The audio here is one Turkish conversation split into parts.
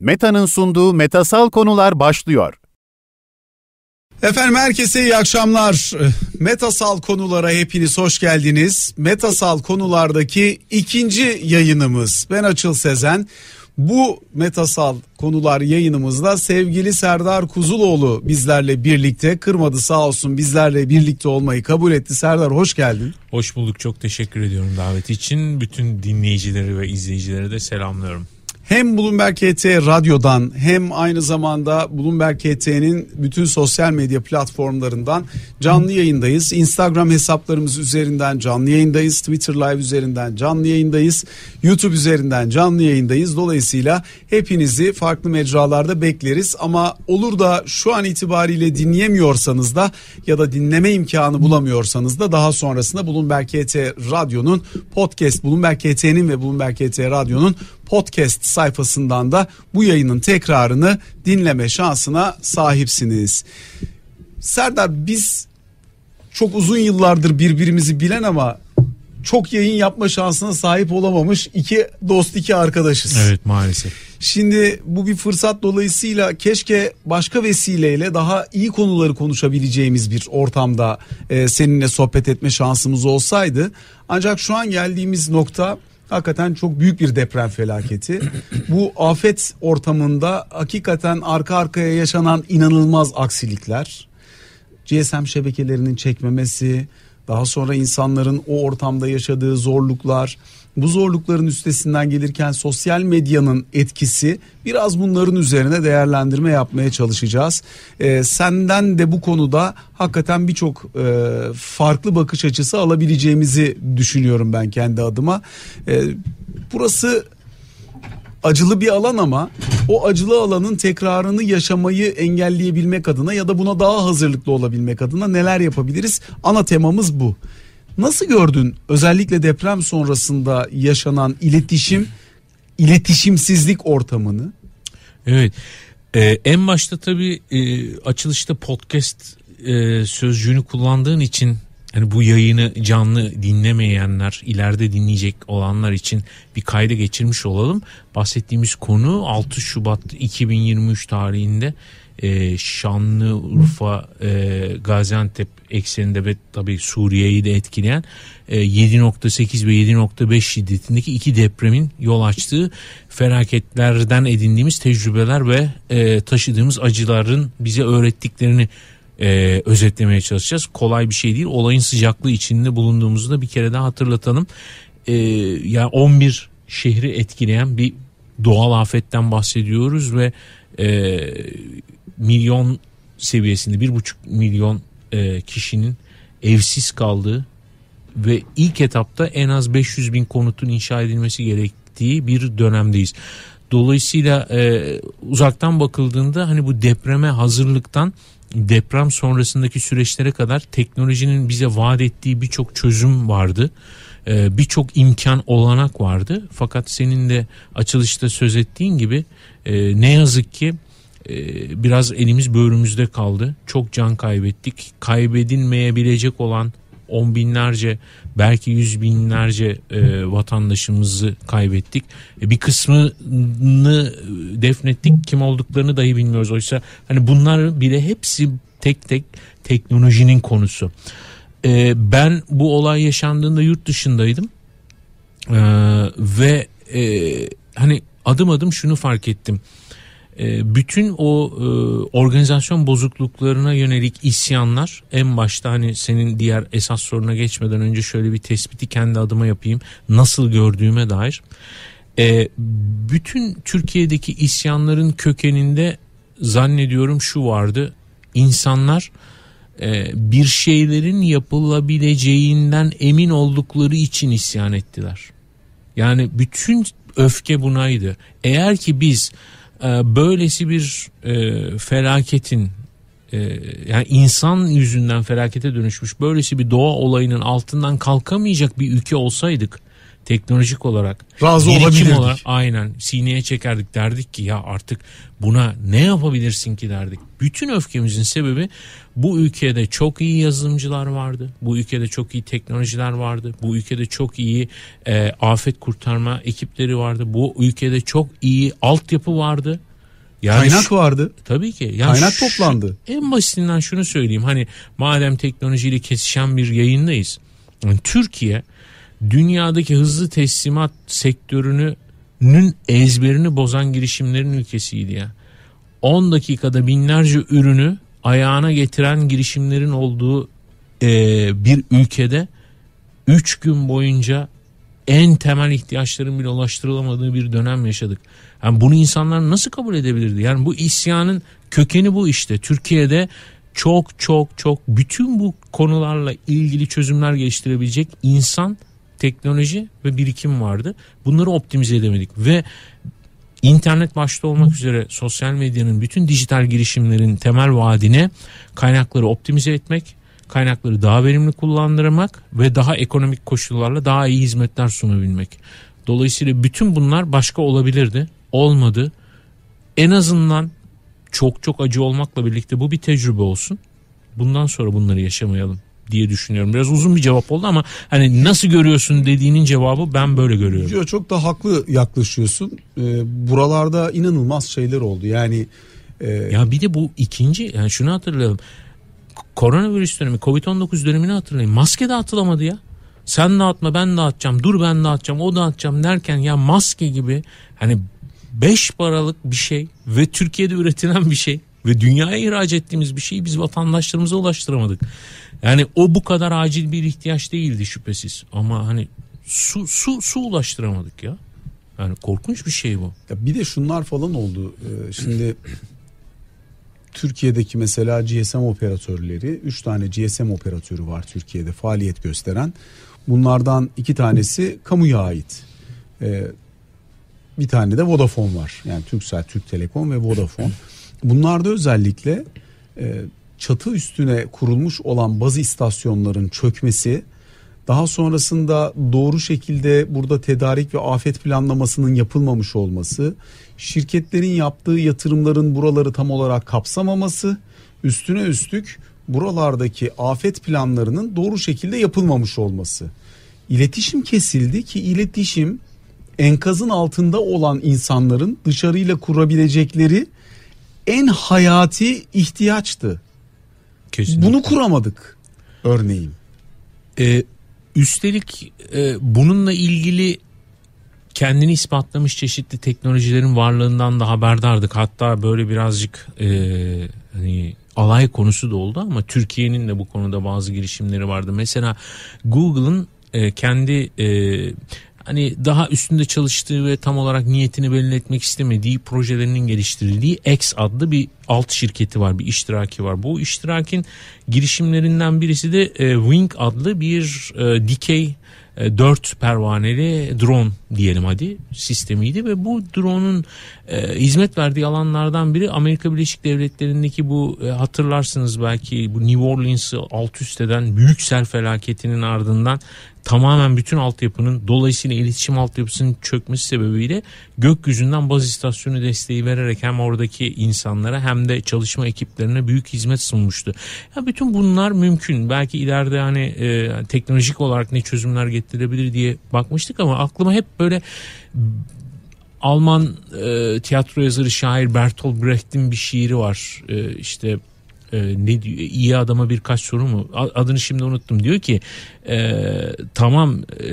Meta'nın sunduğu Metasal Konular başlıyor. Efendim herkese iyi akşamlar. Metasal konulara hepiniz hoş geldiniz. Metasal konulardaki ikinci yayınımız. Ben Açıl Sezen. Bu metasal konular yayınımızda sevgili Serdar Kuzuloğlu bizlerle birlikte kırmadı sağ olsun bizlerle birlikte olmayı kabul etti. Serdar hoş geldin. Hoş bulduk çok teşekkür ediyorum davet için. Bütün dinleyicileri ve izleyicileri de selamlıyorum hem Bloomberg KT radyodan hem aynı zamanda Bloomberg KT'nin bütün sosyal medya platformlarından canlı yayındayız. Instagram hesaplarımız üzerinden canlı yayındayız. Twitter Live üzerinden canlı yayındayız. YouTube üzerinden canlı yayındayız. Dolayısıyla hepinizi farklı mecralarda bekleriz. Ama olur da şu an itibariyle dinleyemiyorsanız da ya da dinleme imkanı bulamıyorsanız da daha sonrasında Bloomberg KT Radyo'nun podcast Bloomberg KT'nin ve Bloomberg KT Radyo'nun podcast sayfasından da bu yayının tekrarını dinleme şansına sahipsiniz. Serdar biz çok uzun yıllardır birbirimizi bilen ama çok yayın yapma şansına sahip olamamış iki dost iki arkadaşız. Evet maalesef. Şimdi bu bir fırsat dolayısıyla keşke başka vesileyle daha iyi konuları konuşabileceğimiz bir ortamda e, seninle sohbet etme şansımız olsaydı. Ancak şu an geldiğimiz nokta hakikaten çok büyük bir deprem felaketi. Bu afet ortamında hakikaten arka arkaya yaşanan inanılmaz aksilikler, GSM şebekelerinin çekmemesi, daha sonra insanların o ortamda yaşadığı zorluklar, bu zorlukların üstesinden gelirken sosyal medyanın etkisi biraz bunların üzerine değerlendirme yapmaya çalışacağız. Ee, senden de bu konuda hakikaten birçok e, farklı bakış açısı alabileceğimizi düşünüyorum ben kendi adıma. Ee, burası acılı bir alan ama o acılı alanın tekrarını yaşamayı engelleyebilmek adına ya da buna daha hazırlıklı olabilmek adına neler yapabiliriz? Ana temamız bu. Nasıl gördün özellikle deprem sonrasında yaşanan iletişim, iletişimsizlik ortamını? Evet. Ee, en başta tabii e, açılışta podcast e, sözcüğünü kullandığın için hani bu yayını canlı dinlemeyenler, ileride dinleyecek olanlar için bir kayda geçirmiş olalım. Bahsettiğimiz konu 6 Şubat 2023 tarihinde e, Şanlıurfa, e, Gaziantep ekseninde ve tabii Suriye'yi de etkileyen e, 7.8 ve 7.5 şiddetindeki iki depremin yol açtığı felaketlerden edindiğimiz tecrübeler ve e, taşıdığımız acıların bize öğrettiklerini e, özetlemeye çalışacağız. Kolay bir şey değil. Olayın sıcaklığı içinde bulunduğumuzu da bir kere daha hatırlatalım. E, yani 11 şehri etkileyen bir doğal afetten bahsediyoruz ve e, milyon seviyesinde bir buçuk milyon e, kişinin evsiz kaldığı ve ilk etapta en az 500 bin konutun inşa edilmesi gerektiği bir dönemdeyiz. Dolayısıyla e, uzaktan bakıldığında hani bu depreme hazırlıktan deprem sonrasındaki süreçlere kadar teknolojinin bize vaat ettiği birçok çözüm vardı. E, birçok imkan olanak vardı. Fakat senin de açılışta söz ettiğin gibi e, ne yazık ki ee, biraz elimiz böğrümüzde kaldı. Çok can kaybettik. Kaybedilmeyebilecek olan on binlerce belki yüz binlerce e, vatandaşımızı kaybettik. E, bir kısmını defnettik. Kim olduklarını dahi bilmiyoruz. Oysa hani bunlar bile hepsi tek tek teknolojinin konusu. E, ben bu olay yaşandığında yurt dışındaydım. E, ve e, hani adım adım şunu fark ettim bütün o e, organizasyon bozukluklarına yönelik isyanlar en başta hani senin diğer esas soruna geçmeden önce şöyle bir tespiti kendi adıma yapayım nasıl gördüğüme dair. E, bütün Türkiye'deki isyanların kökeninde zannediyorum şu vardı insanlar e, bir şeylerin yapılabileceğinden emin oldukları için isyan ettiler. Yani bütün öfke bunaydı. Eğer ki biz e, böylesi bir e, felaketin e, yani insan yüzünden felakete dönüşmüş böylesi bir doğa olayının altından kalkamayacak bir ülke olsaydık teknolojik olarak razı olabilirdik. Olarak, aynen sineye çekerdik derdik ki ya artık buna ne yapabilirsin ki derdik. Bütün öfkemizin sebebi bu ülkede çok iyi yazılımcılar vardı. Bu ülkede çok iyi teknolojiler vardı. Bu ülkede çok iyi e, afet kurtarma ekipleri vardı. Bu ülkede çok iyi altyapı vardı. Yani Kaynak şu- vardı. Tabii ki. Yani Kaynak şu- toplandı. En basitinden şunu söyleyeyim. Hani madem teknolojiyle kesişen bir yayındayız. Yani Türkiye dünyadaki hızlı teslimat sektörünün ezberini bozan girişimlerin ülkesiydi ya. 10 dakikada binlerce ürünü ayağına getiren girişimlerin olduğu eee, bir ülkede 3 gün boyunca en temel ihtiyaçların bile ulaştırılamadığı bir dönem yaşadık. Yani bunu insanlar nasıl kabul edebilirdi? Yani bu isyanın kökeni bu işte. Türkiye'de çok çok çok bütün bu konularla ilgili çözümler geliştirebilecek insan, teknoloji ve birikim vardı. Bunları optimize edemedik ve İnternet başta olmak üzere sosyal medyanın bütün dijital girişimlerin temel vaadine kaynakları optimize etmek, kaynakları daha verimli kullandırmak ve daha ekonomik koşullarla daha iyi hizmetler sunabilmek. Dolayısıyla bütün bunlar başka olabilirdi. Olmadı. En azından çok çok acı olmakla birlikte bu bir tecrübe olsun. Bundan sonra bunları yaşamayalım diye düşünüyorum. Biraz uzun bir cevap oldu ama hani nasıl görüyorsun dediğinin cevabı ben böyle görüyorum. Yo, çok da haklı yaklaşıyorsun. Ee, buralarda inanılmaz şeyler oldu. Yani e, Ya bir de bu ikinci yani şunu hatırlayalım. Koronavirüs dönemi Covid-19 dönemini hatırlayın. Maske dağıtılamadı ya. Sen dağıtma ben dağıtacağım dur ben dağıtacağım o dağıtacağım derken ya maske gibi hani 5 paralık bir şey ve Türkiye'de üretilen bir şey ve dünyaya ihraç ettiğimiz bir şeyi biz vatandaşlarımıza ulaştıramadık. Yani o bu kadar acil bir ihtiyaç değildi şüphesiz ama hani su su su ulaştıramadık ya. Yani korkunç bir şey bu. Ya bir de şunlar falan oldu. Ee, şimdi Türkiye'deki mesela GSM operatörleri 3 tane GSM operatörü var Türkiye'de faaliyet gösteren. Bunlardan iki tanesi kamuya ait. Ee, bir tane de Vodafone var. Yani Turkcell, Türk Telekom ve Vodafone. Bunlarda özellikle e, çatı üstüne kurulmuş olan bazı istasyonların çökmesi daha sonrasında doğru şekilde burada tedarik ve afet planlamasının yapılmamış olması, şirketlerin yaptığı yatırımların buraları tam olarak kapsamaması, üstüne üstlük buralardaki afet planlarının doğru şekilde yapılmamış olması. İletişim kesildi ki iletişim enkazın altında olan insanların dışarıyla kurabilecekleri en hayati ihtiyaçtı. Kesinlikle. Bunu kuramadık örneğin. Ee, üstelik e, bununla ilgili kendini ispatlamış çeşitli teknolojilerin varlığından da haberdardık. Hatta böyle birazcık e, hani alay konusu da oldu ama Türkiye'nin de bu konuda bazı girişimleri vardı. Mesela Google'ın e, kendi e, hani daha üstünde çalıştığı ve tam olarak niyetini belli etmek istemediği projelerinin geliştirildiği X adlı bir alt şirketi var, bir iştiraki var. Bu iştirakin girişimlerinden birisi de e, Wing adlı bir e, dikey e, 4 pervaneli drone diyelim hadi sistemiydi ve bu drone'un e, hizmet verdiği alanlardan biri Amerika Birleşik Devletleri'ndeki bu e, hatırlarsınız belki bu New Orleans'ı alt üst eden büyük sel felaketinin ardından tamamen bütün altyapının dolayısıyla iletişim altyapısının çökmesi sebebiyle gökyüzünden baz istasyonu desteği vererek hem oradaki insanlara hem de çalışma ekiplerine büyük hizmet sunmuştu. Ya bütün bunlar mümkün. Belki ileride hani e, teknolojik olarak ne çözümler getirebilir diye bakmıştık ama aklıma hep böyle Alman e, tiyatro yazarı şair Bertolt Brecht'in bir şiiri var. E, işte e, ne diyor iyi adama birkaç soru mu? Adını şimdi unuttum. Diyor ki e, tamam e,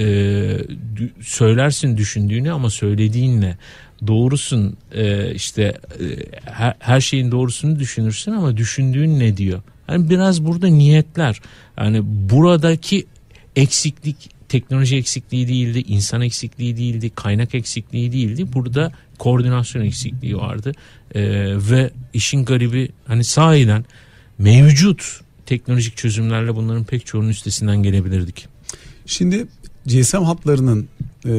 dü- söylersin düşündüğünü ama söylediğinle doğrusun. E, işte e, her şeyin doğrusunu düşünürsün ama düşündüğün ne diyor? Yani biraz burada niyetler. Yani buradaki eksiklik teknoloji eksikliği değildi, insan eksikliği değildi, kaynak eksikliği değildi. Burada koordinasyon eksikliği vardı. Ee, ve işin garibi hani sahiden mevcut teknolojik çözümlerle bunların pek çoğunun üstesinden gelebilirdik. Şimdi GSM hatlarının e,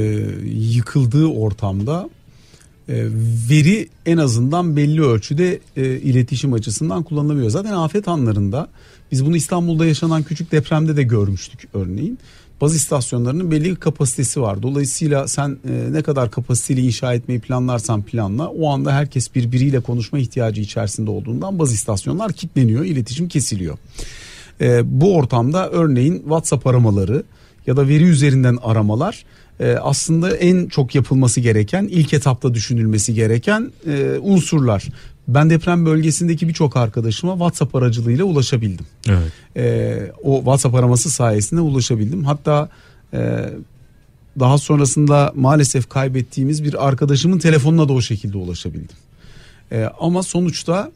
yıkıldığı ortamda e, veri en azından belli ölçüde e, iletişim açısından kullanılabiliyor. Zaten afet anlarında biz bunu İstanbul'da yaşanan küçük depremde de görmüştük örneğin. Baz istasyonlarının belli bir kapasitesi var. Dolayısıyla sen e, ne kadar kapasiteli inşa etmeyi planlarsan planla o anda herkes birbiriyle konuşma ihtiyacı içerisinde olduğundan baz istasyonlar kilitleniyor, iletişim kesiliyor. E, bu ortamda örneğin WhatsApp aramaları ya da veri üzerinden aramalar e, aslında en çok yapılması gereken ilk etapta düşünülmesi gereken e, unsurlar. Ben deprem bölgesindeki birçok arkadaşıma WhatsApp aracılığıyla ulaşabildim. Evet. E, o WhatsApp araması sayesinde ulaşabildim. Hatta e, daha sonrasında maalesef kaybettiğimiz bir arkadaşımın telefonuna da o şekilde ulaşabildim. E, ama sonuçta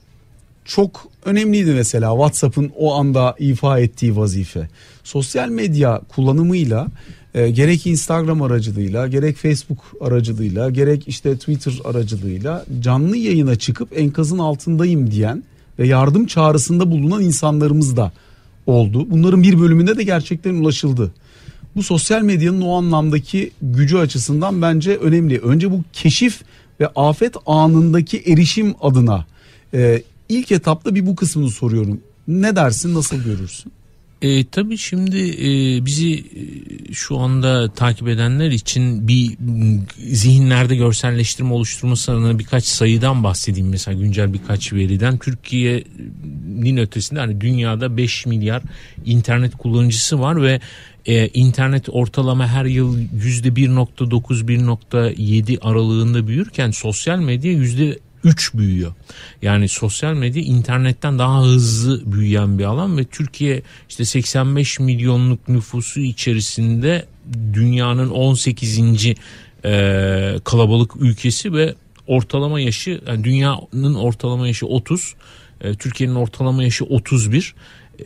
çok önemliydi mesela WhatsApp'ın o anda ifa ettiği vazife. Sosyal medya kullanımıyla e, gerek Instagram aracılığıyla gerek Facebook aracılığıyla gerek işte Twitter aracılığıyla canlı yayına çıkıp enkazın altındayım diyen ve yardım çağrısında bulunan insanlarımız da oldu. Bunların bir bölümünde de gerçekten ulaşıldı. Bu sosyal medyanın o anlamdaki gücü açısından bence önemli. Önce bu keşif ve afet anındaki erişim adına e, ilk etapta bir bu kısmını soruyorum. Ne dersin nasıl görürsün? E, tabii şimdi e, bizi e, şu anda takip edenler için bir zihinlerde görselleştirme oluşturması adına birkaç sayıdan bahsedeyim. Mesela güncel birkaç veriden. Türkiye'nin ötesinde hani dünyada 5 milyar internet kullanıcısı var ve e, internet ortalama her yıl %1.9-1.7 aralığında büyürken sosyal medya 3 büyüyor. Yani sosyal medya internetten daha hızlı büyüyen bir alan ve Türkiye işte 85 milyonluk nüfusu içerisinde dünyanın 18. E, kalabalık ülkesi ve ortalama yaşı yani dünyanın ortalama yaşı 30, e, Türkiye'nin ortalama yaşı 31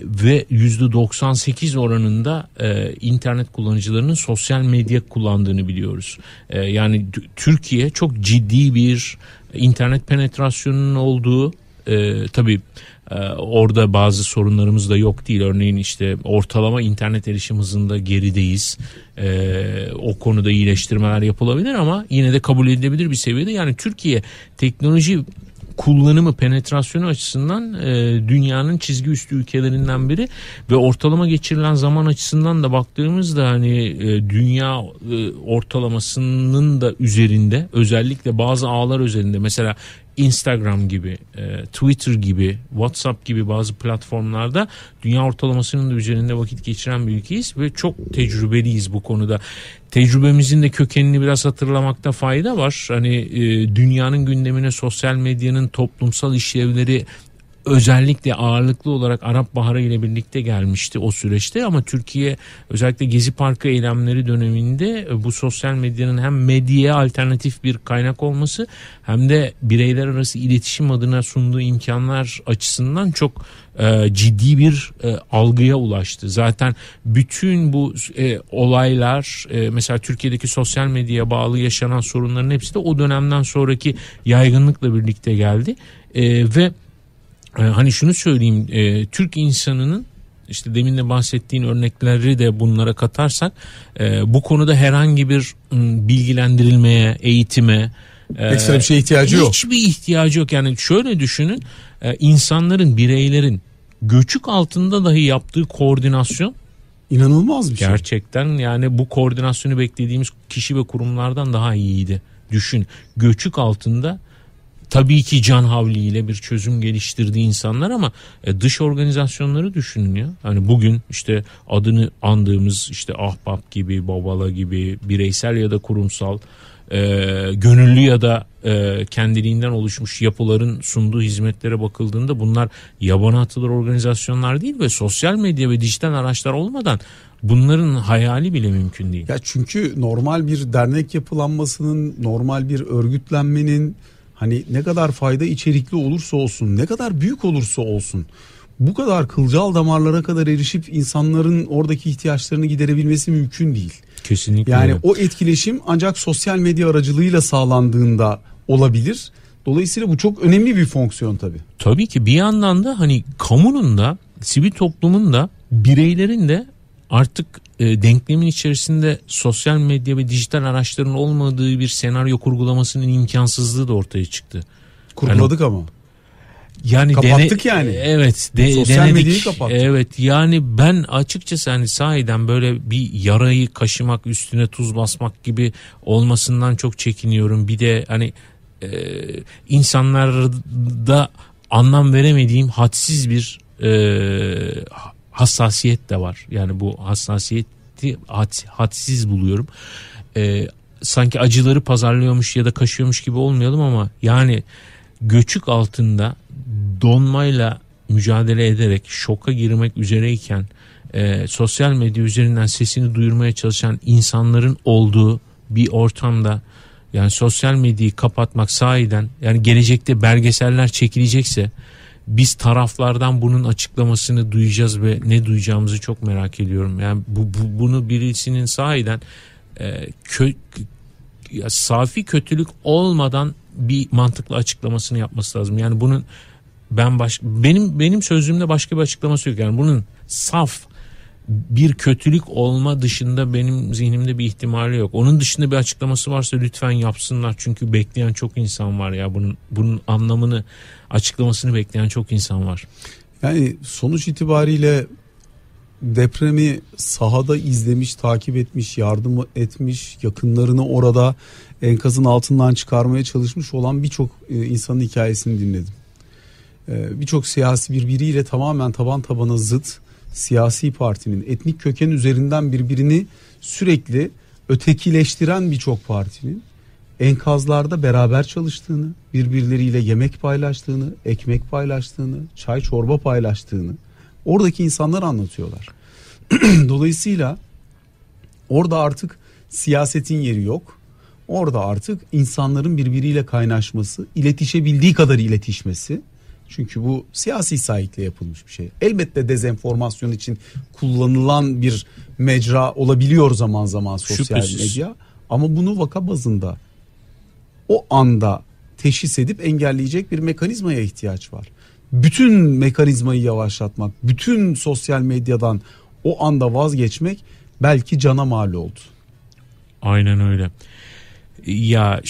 ve %98 oranında e, internet kullanıcılarının sosyal medya kullandığını biliyoruz. E, yani Türkiye çok ciddi bir internet penetrasyonunun olduğu e, tabii e, orada bazı sorunlarımız da yok değil. Örneğin işte ortalama internet erişim hızında gerideyiz. E, o konuda iyileştirmeler yapılabilir ama yine de kabul edilebilir bir seviyede. Yani Türkiye teknoloji kullanımı penetrasyonu açısından e, dünyanın çizgi üstü ülkelerinden biri ve ortalama geçirilen zaman açısından da baktığımızda hani e, dünya e, ortalamasının da üzerinde özellikle bazı ağlar üzerinde. Mesela Instagram gibi, e, Twitter gibi, WhatsApp gibi bazı platformlarda dünya ortalamasının da üzerinde vakit geçiren bir ülkeyiz ve çok tecrübeliyiz bu konuda. Tecrübemizin de kökenini biraz hatırlamakta fayda var. Hani e, dünyanın gündemine sosyal medyanın toplumsal işlevleri özellikle ağırlıklı olarak Arap Baharı ile birlikte gelmişti o süreçte ama Türkiye özellikle Gezi Parkı eylemleri döneminde bu sosyal medyanın hem medyaya alternatif bir kaynak olması hem de bireyler arası iletişim adına sunduğu imkanlar açısından çok e, ciddi bir e, algıya ulaştı. Zaten bütün bu e, olaylar e, mesela Türkiye'deki sosyal medyaya bağlı yaşanan sorunların hepsi de o dönemden sonraki yaygınlıkla birlikte geldi. E, ve hani şunu söyleyeyim e, Türk insanının işte demin de bahsettiğin örnekleri de bunlara katarsak e, bu konuda herhangi bir m, bilgilendirilmeye, eğitime e, ekstra bir şey ihtiyacı yok. Hiçbir ihtiyacı yok. Yani şöyle düşünün e, insanların, bireylerin göçük altında dahi yaptığı koordinasyon inanılmaz bir şey. Gerçekten yani bu koordinasyonu beklediğimiz kişi ve kurumlardan daha iyiydi. Düşün göçük altında tabii ki can havliyle bir çözüm geliştirdiği insanlar ama e, dış organizasyonları düşünün ya. Hani bugün işte adını andığımız işte Ahbap gibi, Babala gibi bireysel ya da kurumsal e, gönüllü ya da e, kendiliğinden oluşmuş yapıların sunduğu hizmetlere bakıldığında bunlar yabana atılır organizasyonlar değil ve sosyal medya ve dijital araçlar olmadan bunların hayali bile mümkün değil. Ya çünkü normal bir dernek yapılanmasının, normal bir örgütlenmenin Hani ne kadar fayda içerikli olursa olsun, ne kadar büyük olursa olsun bu kadar kılcal damarlara kadar erişip insanların oradaki ihtiyaçlarını giderebilmesi mümkün değil. Kesinlikle. Yani o etkileşim ancak sosyal medya aracılığıyla sağlandığında olabilir. Dolayısıyla bu çok önemli bir fonksiyon tabii. Tabii ki bir yandan da hani kamunun da sivil toplumun da bireylerin de artık e, denklemin içerisinde sosyal medya ve dijital araçların olmadığı bir senaryo kurgulamasının imkansızlığı da ortaya çıktı. Kurguladık yani, ama. Yani kapattık dene, yani. Evet, de, Sosyal denedik. medyayı kapattık. Evet, yani ben açıkçası hani sahiden böyle bir yarayı kaşımak, üstüne tuz basmak gibi olmasından çok çekiniyorum. Bir de hani e, insanlarda anlam veremediğim hadsiz bir e, hassasiyet de var. Yani bu hassasiyeti had, hadsiz buluyorum. e, sanki acıları pazarlıyormuş ya da kaşıyormuş gibi olmayalım ama yani göçük altında donmayla mücadele ederek şoka girmek üzereyken e, sosyal medya üzerinden sesini duyurmaya çalışan insanların olduğu bir ortamda yani sosyal medyayı kapatmak sahiden yani gelecekte belgeseller çekilecekse biz taraflardan bunun açıklamasını duyacağız ve ne duyacağımızı çok merak ediyorum. Yani bu, bu bunu birisinin sahiden e, kö, ya, safi kötülük olmadan bir mantıklı açıklamasını yapması lazım. Yani bunun ben baş, benim benim sözümde başka bir açıklaması yok. Yani bunun saf bir kötülük olma dışında benim zihnimde bir ihtimali yok. Onun dışında bir açıklaması varsa lütfen yapsınlar. Çünkü bekleyen çok insan var ya bunun bunun anlamını açıklamasını bekleyen çok insan var. Yani sonuç itibariyle depremi sahada izlemiş, takip etmiş, yardım etmiş, yakınlarını orada enkazın altından çıkarmaya çalışmış olan birçok e, insanın hikayesini dinledim. E, birçok siyasi birbiriyle tamamen taban tabana zıt siyasi partinin etnik köken üzerinden birbirini sürekli ötekileştiren birçok partinin enkazlarda beraber çalıştığını, birbirleriyle yemek paylaştığını, ekmek paylaştığını, çay çorba paylaştığını oradaki insanlar anlatıyorlar. Dolayısıyla orada artık siyasetin yeri yok. Orada artık insanların birbiriyle kaynaşması, iletişebildiği kadar iletişmesi. Çünkü bu siyasi sahikle yapılmış bir şey. Elbette dezenformasyon için kullanılan bir mecra olabiliyor zaman zaman sosyal Şüphesiz. medya. Ama bunu vaka bazında o anda teşhis edip engelleyecek bir mekanizmaya ihtiyaç var. Bütün mekanizmayı yavaşlatmak, bütün sosyal medyadan o anda vazgeçmek belki cana mal oldu. Aynen öyle. Ya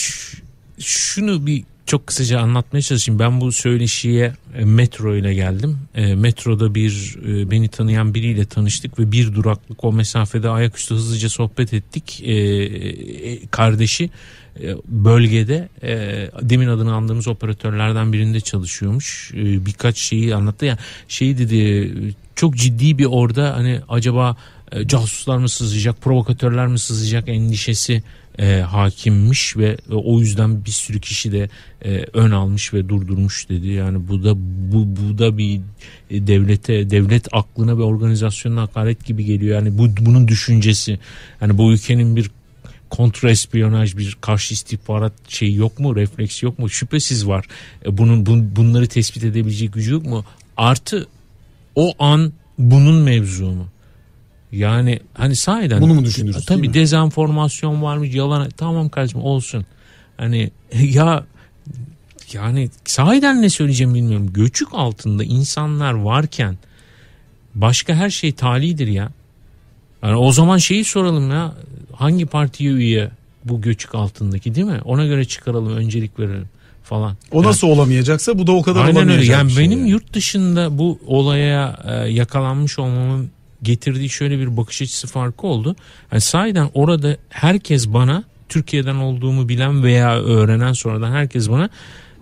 şunu bir çok kısaca anlatmaya çalışayım. Ben bu söyleşiye e, metro ile geldim. E, metroda bir e, beni tanıyan biriyle tanıştık ve bir duraklık o mesafede ayaküstü hızlıca sohbet ettik. Kardeşi bölgede demin adını andığımız operatörlerden birinde çalışıyormuş. Birkaç şeyi anlattı. Yani şey dedi çok ciddi bir orada hani acaba casuslar mı sızacak, provokatörler mi sızacak endişesi e, hakimmiş ve e, o yüzden bir sürü kişi de e, ön almış ve durdurmuş dedi. Yani bu da bu bu da bir e, devlete, devlet aklına ve organizasyonuna hakaret gibi geliyor. Yani bu bunun düşüncesi. Yani bu ülkenin bir kontra espiyonaj bir karşı istihbarat şeyi yok mu refleks yok mu şüphesiz var e, bunun bun, bunları tespit edebilecek gücü yok mu artı o an bunun mevzu mu yani hani sahiden bunu mu düşünürüz? Tabii dezenformasyon var mı? Yalan tamam kardeşim olsun. Hani ya yani sahiden ne söyleyeceğim bilmiyorum. Göçük altında insanlar varken başka her şey talidir ya. Yani o zaman şeyi soralım ya. Hangi partiye üye bu göçük altındaki değil mi? Ona göre çıkaralım, öncelik verelim falan. O yani, nasıl olamayacaksa bu da o kadar aynen olamayacak. Öyle. Yani şey benim yani. yurt dışında bu olaya e, yakalanmış olmamın getirdiği şöyle bir bakış açısı farkı oldu. Yani sahiden orada herkes bana Türkiye'den olduğumu bilen veya öğrenen sonradan herkes bana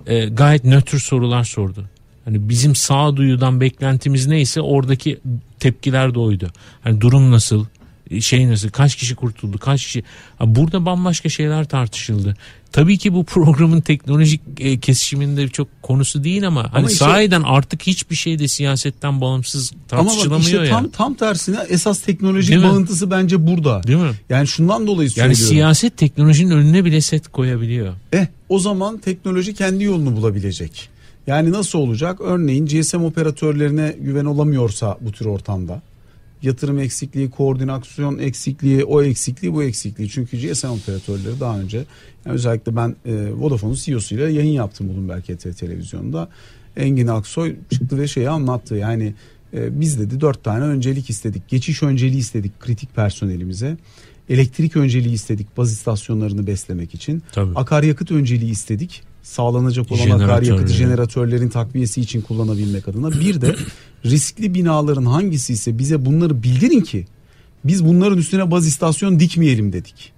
e, gayet nötr sorular sordu. Hani bizim sağduyudan beklentimiz neyse oradaki tepkiler de oydu. Hani durum nasıl? Şey nasıl kaç kişi kurtuldu kaç kişi burada bambaşka şeyler tartışıldı tabii ki bu programın teknolojik e, kesişiminde çok konusu değil ama, ama hani işte, sahiden artık hiçbir şey de siyasetten bağımsız tartışılamıyor ama işte ya. Tam, tam tersine esas teknolojik değil bağıntısı mi? bence burada. Değil mi? Yani şundan dolayı söylüyorum. Yani siyaset teknolojinin önüne bile set koyabiliyor. Eh o zaman teknoloji kendi yolunu bulabilecek. Yani nasıl olacak? Örneğin GSM operatörlerine güven olamıyorsa bu tür ortamda yatırım eksikliği, koordinasyon eksikliği, o eksikliği, bu eksikliği. Çünkü GSM operatörleri daha önce yani özellikle ben e, Vodafone'un CEO'suyla yayın yaptım bugün belki televizyonda. Engin Aksoy çıktı ve şeyi anlattı. Yani e, biz dedi dört tane öncelik istedik. Geçiş önceliği istedik kritik personelimize. Elektrik önceliği istedik baz istasyonlarını beslemek için. Tabii. Akaryakıt önceliği istedik sağlanacak olan akaryakıtı jeneratörlerin takviyesi için kullanabilmek adına. Bir de riskli binaların hangisi ise bize bunları bildirin ki biz bunların üstüne baz istasyon dikmeyelim dedik.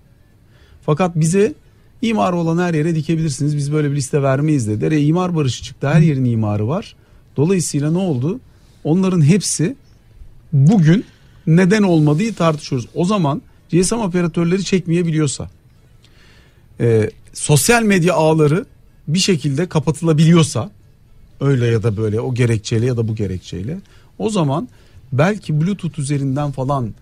Fakat bize imar olan her yere dikebilirsiniz biz böyle bir liste vermeyiz dediler. E, imar barışı çıktı her yerin imarı var. Dolayısıyla ne oldu? Onların hepsi bugün neden olmadığı tartışıyoruz. O zaman GSM operatörleri çekmeyebiliyorsa e, sosyal medya ağları bir şekilde kapatılabiliyorsa öyle ya da böyle o gerekçeyle ya da bu gerekçeyle o zaman belki bluetooth üzerinden falan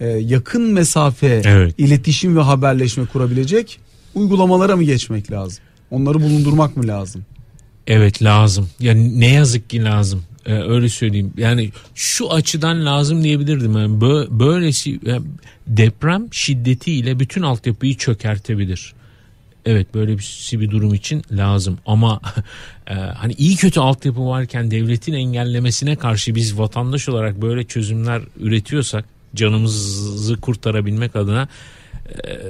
e, yakın mesafe Evet. iletişim ve haberleşme kurabilecek uygulamalara mı geçmek lazım? Onları bulundurmak mı lazım? Evet lazım. Yani ne yazık ki lazım. Ee, öyle söyleyeyim. Yani şu açıdan lazım diyebilirdim. Yani bö- böylesi yani deprem şiddetiyle bütün altyapıyı çökertebilir. Evet böyle bir, bir durum için lazım. Ama e, hani iyi kötü altyapı varken devletin engellemesine karşı biz vatandaş olarak böyle çözümler üretiyorsak canımızı kurtarabilmek adına e,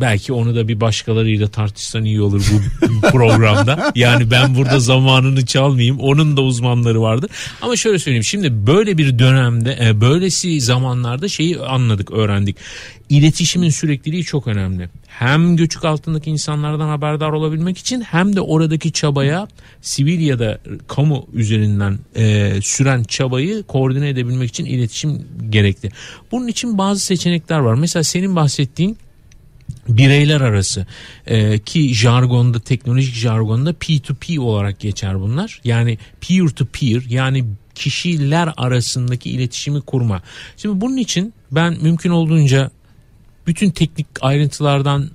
belki onu da bir başkalarıyla tartışsan iyi olur bu programda. Yani ben burada zamanını çalmayayım. Onun da uzmanları vardır. Ama şöyle söyleyeyim. Şimdi böyle bir dönemde, e, böylesi zamanlarda şeyi anladık, öğrendik. İletişimin sürekliliği çok önemli. Hem göçük altındaki insanlardan haberdar olabilmek için hem de oradaki çabaya sivil ya da kamu üzerinden e, süren çabayı koordine edebilmek için iletişim gerekli. Bunun için bazı seçenekler var. Mesela senin bahsettiğin bireyler arası e, ki jargonda teknolojik jargonda P2P olarak geçer bunlar. Yani peer to peer yani kişiler arasındaki iletişimi kurma. Şimdi bunun için ben mümkün olduğunca bütün teknik ayrıntılardan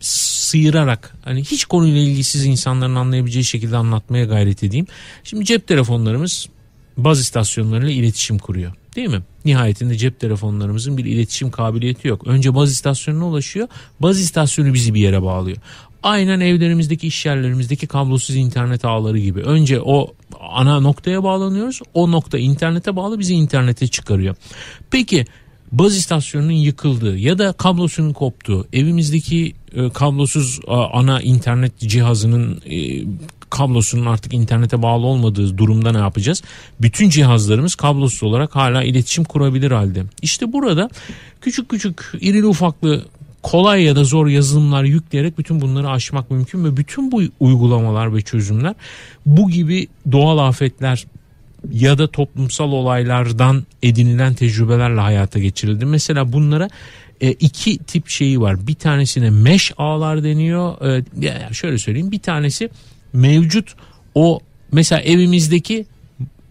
sıyırarak hani hiç konuyla ilgisiz insanların anlayabileceği şekilde anlatmaya gayret edeyim. Şimdi cep telefonlarımız baz istasyonlarıyla iletişim kuruyor. Değil mi? Nihayetinde cep telefonlarımızın bir iletişim kabiliyeti yok. Önce baz istasyonuna ulaşıyor. Baz istasyonu bizi bir yere bağlıyor. Aynen evlerimizdeki iş yerlerimizdeki kablosuz internet ağları gibi. Önce o ana noktaya bağlanıyoruz. O nokta internete bağlı bizi internete çıkarıyor. Peki baz istasyonunun yıkıldığı ya da kablosunun koptuğu evimizdeki e, kablosuz a, ana internet cihazının e, kablosunun artık internete bağlı olmadığı durumda ne yapacağız? Bütün cihazlarımız kablosuz olarak hala iletişim kurabilir halde. İşte burada küçük küçük irili ufaklı kolay ya da zor yazılımlar yükleyerek bütün bunları aşmak mümkün ve bütün bu uygulamalar ve çözümler bu gibi doğal afetler ya da toplumsal olaylardan edinilen tecrübelerle hayata geçirildi. Mesela bunlara e, iki tip şeyi var. Bir tanesine mesh ağlar deniyor. E, şöyle söyleyeyim. Bir tanesi mevcut o mesela evimizdeki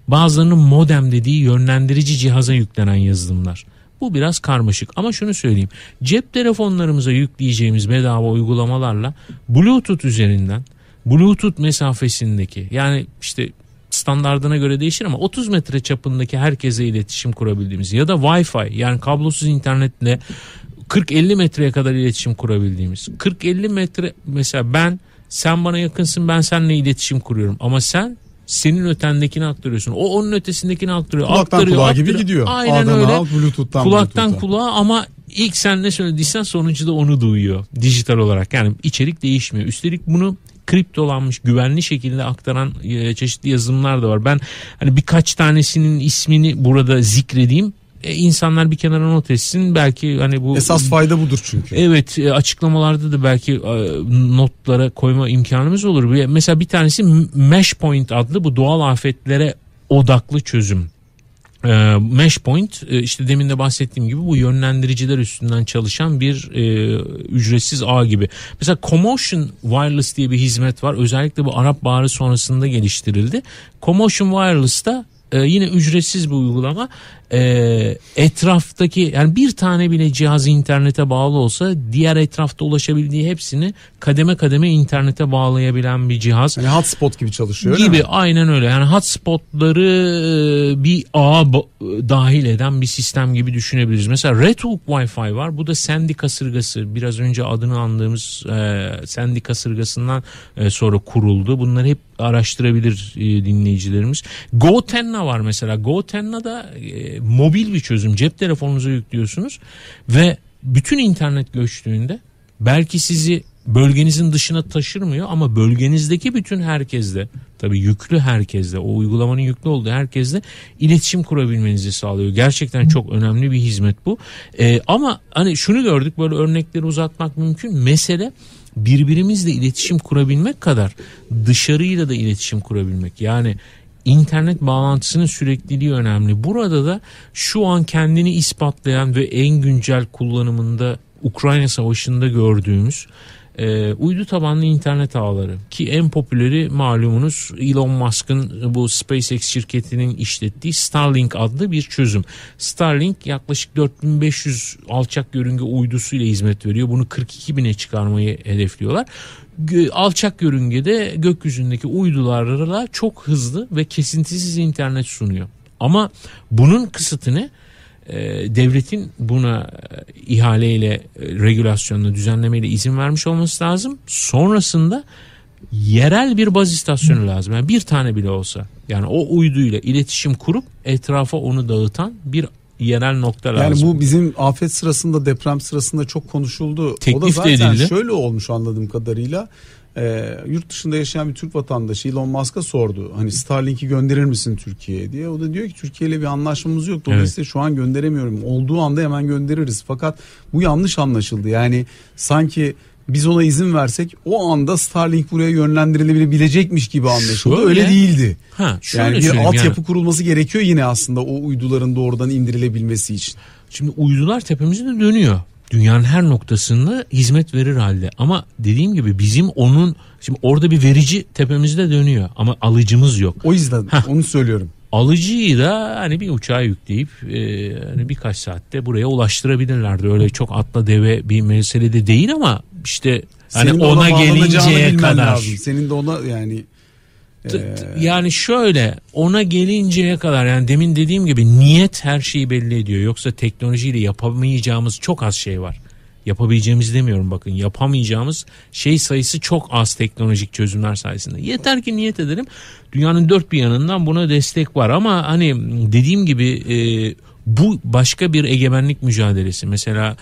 bazılarının modem dediği yönlendirici cihaza yüklenen yazılımlar. Bu biraz karmaşık ama şunu söyleyeyim. Cep telefonlarımıza yükleyeceğimiz bedava uygulamalarla Bluetooth üzerinden Bluetooth mesafesindeki yani işte standardına göre değişir ama 30 metre çapındaki herkese iletişim kurabildiğimiz ya da Wi-Fi yani kablosuz internetle 40-50 metreye kadar iletişim kurabildiğimiz. 40-50 metre mesela ben sen bana yakınsın ben seninle iletişim kuruyorum ama sen senin ötendekini aktarıyorsun. O onun ötesindekini aktarıyor. Kulaktan aktarıyor, kulağa aktarıyor. gibi gidiyor. Aynen A'dan öyle. Bluetooth'tan Kulaktan Bluetooth'a. kulağa ama ilk sen ne söylediysen sonucu da onu duyuyor dijital olarak. Yani içerik değişmiyor. Üstelik bunu kriptolanmış güvenli şekilde aktaran e, çeşitli yazılımlar da var. Ben hani birkaç tanesinin ismini burada zikredeyim. E, insanlar bir kenara not etsin. Belki hani bu Esas fayda budur çünkü. Evet e, açıklamalarda da belki e, notlara koyma imkanımız olur. Mesela bir tanesi Mesh Point adlı bu doğal afetlere odaklı çözüm. E, Mesh Point e, işte demin de bahsettiğim gibi bu yönlendiriciler üstünden çalışan bir e, ücretsiz ağ gibi. Mesela Commotion Wireless diye bir hizmet var. Özellikle bu Arap Baharı sonrasında geliştirildi. Commotion Wireless'ta e, yine ücretsiz bir uygulama. E, etraftaki yani bir tane bile cihaz internete bağlı olsa diğer etrafta ulaşabildiği hepsini kademe kademe internete bağlayabilen bir cihaz Yani hotspot gibi çalışıyor gibi aynen öyle. Yani hotspotları e, bir ağa dahil eden bir sistem gibi düşünebiliriz. Mesela Red Hook Wi-Fi var. Bu da Sandy kasırgası. Biraz önce adını andığımız e, Sandy kasırgasından e, sonra kuruldu. Bunları hep araştırabilir e, dinleyicilerimiz. GoTenna var mesela. GoTenna da e, mobil bir çözüm. Cep telefonunuza yüklüyorsunuz ve bütün internet göçtüğünde belki sizi bölgenizin dışına taşırmıyor ama bölgenizdeki bütün herkesle tabii yüklü herkesle o uygulamanın yüklü olduğu herkesle iletişim kurabilmenizi sağlıyor. Gerçekten çok önemli bir hizmet bu. Ee, ama hani şunu gördük böyle örnekleri uzatmak mümkün. Mesele birbirimizle iletişim kurabilmek kadar dışarıyla da iletişim kurabilmek. Yani internet bağlantısının sürekliliği önemli. Burada da şu an kendini ispatlayan ve en güncel kullanımında Ukrayna Savaşı'nda gördüğümüz e, uydu tabanlı internet ağları ki en popüleri malumunuz Elon Musk'ın bu SpaceX şirketinin işlettiği Starlink adlı bir çözüm. Starlink yaklaşık 4500 alçak yörünge uydusuyla hizmet veriyor. Bunu 42 bine çıkarmayı hedefliyorlar. Alçak yörüngede gökyüzündeki uydularla çok hızlı ve kesintisiz internet sunuyor. Ama bunun kısıtı ne? e, devletin buna e, ihaleyle, e, regülasyonla, düzenlemeyle izin vermiş olması lazım. Sonrasında yerel bir baz istasyonu lazım. Yani bir tane bile olsa. Yani o uyduyla iletişim kurup etrafa onu dağıtan bir yerel nokta yani lazım. Yani bu bizim afet sırasında deprem sırasında çok konuşuldu. Teklif o da zaten edildi. şöyle olmuş anladığım kadarıyla e, yurt dışında yaşayan bir Türk vatandaşı Elon Musk'a sordu. Hani Starlink'i gönderir misin Türkiye'ye diye. O da diyor ki Türkiye ile bir anlaşmamız yok. Dolayısıyla evet. şu an gönderemiyorum. Olduğu anda hemen göndeririz. Fakat bu yanlış anlaşıldı. Yani sanki biz ona izin versek o anda Starlink buraya yönlendirilebilecekmiş gibi anlaşıldı. Şöyle, Öyle değildi. Ha, yani bir altyapı yani. kurulması gerekiyor yine aslında o uyduların doğrudan indirilebilmesi için. Şimdi uydular tepemizde dönüyor dünyanın her noktasında hizmet verir halde. Ama dediğim gibi bizim onun şimdi orada bir verici tepemizde dönüyor ama alıcımız yok. O yüzden Heh. onu söylüyorum. Alıcıyı da hani bir uçağa yükleyip e, hani birkaç saatte buraya ulaştırabilirlerdi. Öyle çok atla deve bir mesele de değil ama işte hani Senin ona, ona gelinceye kadar. Lazım. Senin de ona yani ee, yani şöyle ona gelinceye kadar yani demin dediğim gibi niyet her şeyi belli ediyor. Yoksa teknolojiyle yapamayacağımız çok az şey var. Yapabileceğimiz demiyorum bakın yapamayacağımız şey sayısı çok az teknolojik çözümler sayesinde. Yeter ki niyet edelim. Dünyanın dört bir yanından buna destek var ama hani dediğim gibi e, bu başka bir egemenlik mücadelesi. Mesela